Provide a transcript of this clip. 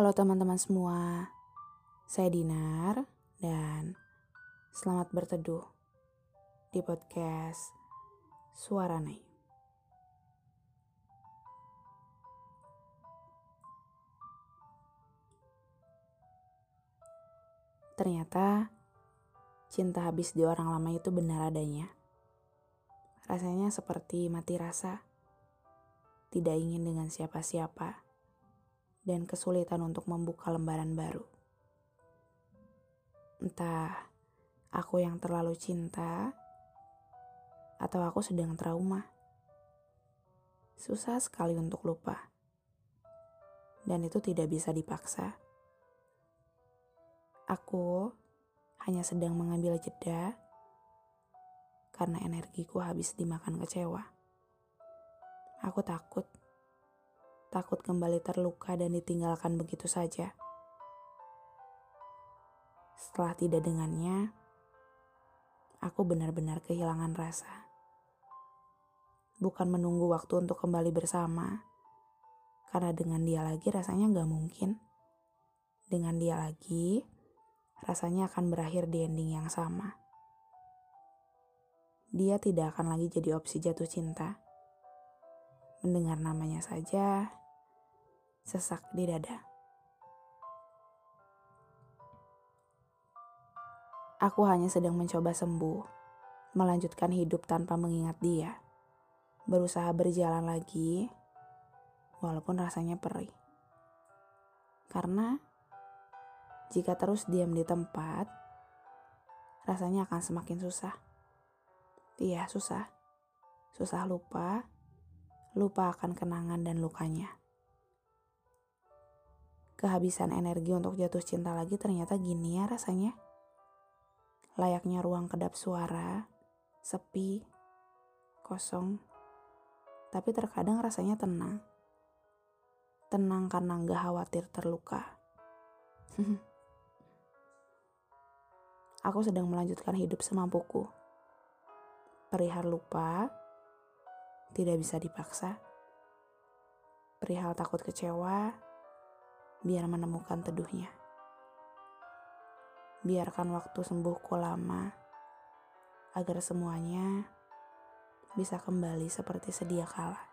Halo teman-teman semua, saya Dinar dan selamat berteduh di podcast Suara Nai. Ternyata cinta habis di orang lama itu benar adanya. Rasanya seperti mati rasa, tidak ingin dengan siapa-siapa dan kesulitan untuk membuka lembaran baru. Entah aku yang terlalu cinta atau aku sedang trauma. Susah sekali untuk lupa. Dan itu tidak bisa dipaksa. Aku hanya sedang mengambil jeda karena energiku habis dimakan kecewa. Aku takut takut kembali terluka dan ditinggalkan begitu saja. Setelah tidak dengannya, aku benar-benar kehilangan rasa. Bukan menunggu waktu untuk kembali bersama, karena dengan dia lagi rasanya gak mungkin. Dengan dia lagi, rasanya akan berakhir di ending yang sama. Dia tidak akan lagi jadi opsi jatuh cinta. Mendengar namanya saja, sesak di dada. Aku hanya sedang mencoba sembuh, melanjutkan hidup tanpa mengingat dia. Berusaha berjalan lagi, walaupun rasanya perih. Karena jika terus diam di tempat, rasanya akan semakin susah. Iya, susah. Susah lupa, lupa akan kenangan dan lukanya kehabisan energi untuk jatuh cinta lagi ternyata gini ya rasanya. Layaknya ruang kedap suara, sepi, kosong, tapi terkadang rasanya tenang. Tenang karena gak khawatir terluka. Aku sedang melanjutkan hidup semampuku. Perihal lupa, tidak bisa dipaksa. Perihal takut kecewa, biar menemukan teduhnya. Biarkan waktu sembuhku lama agar semuanya bisa kembali seperti sedia kala.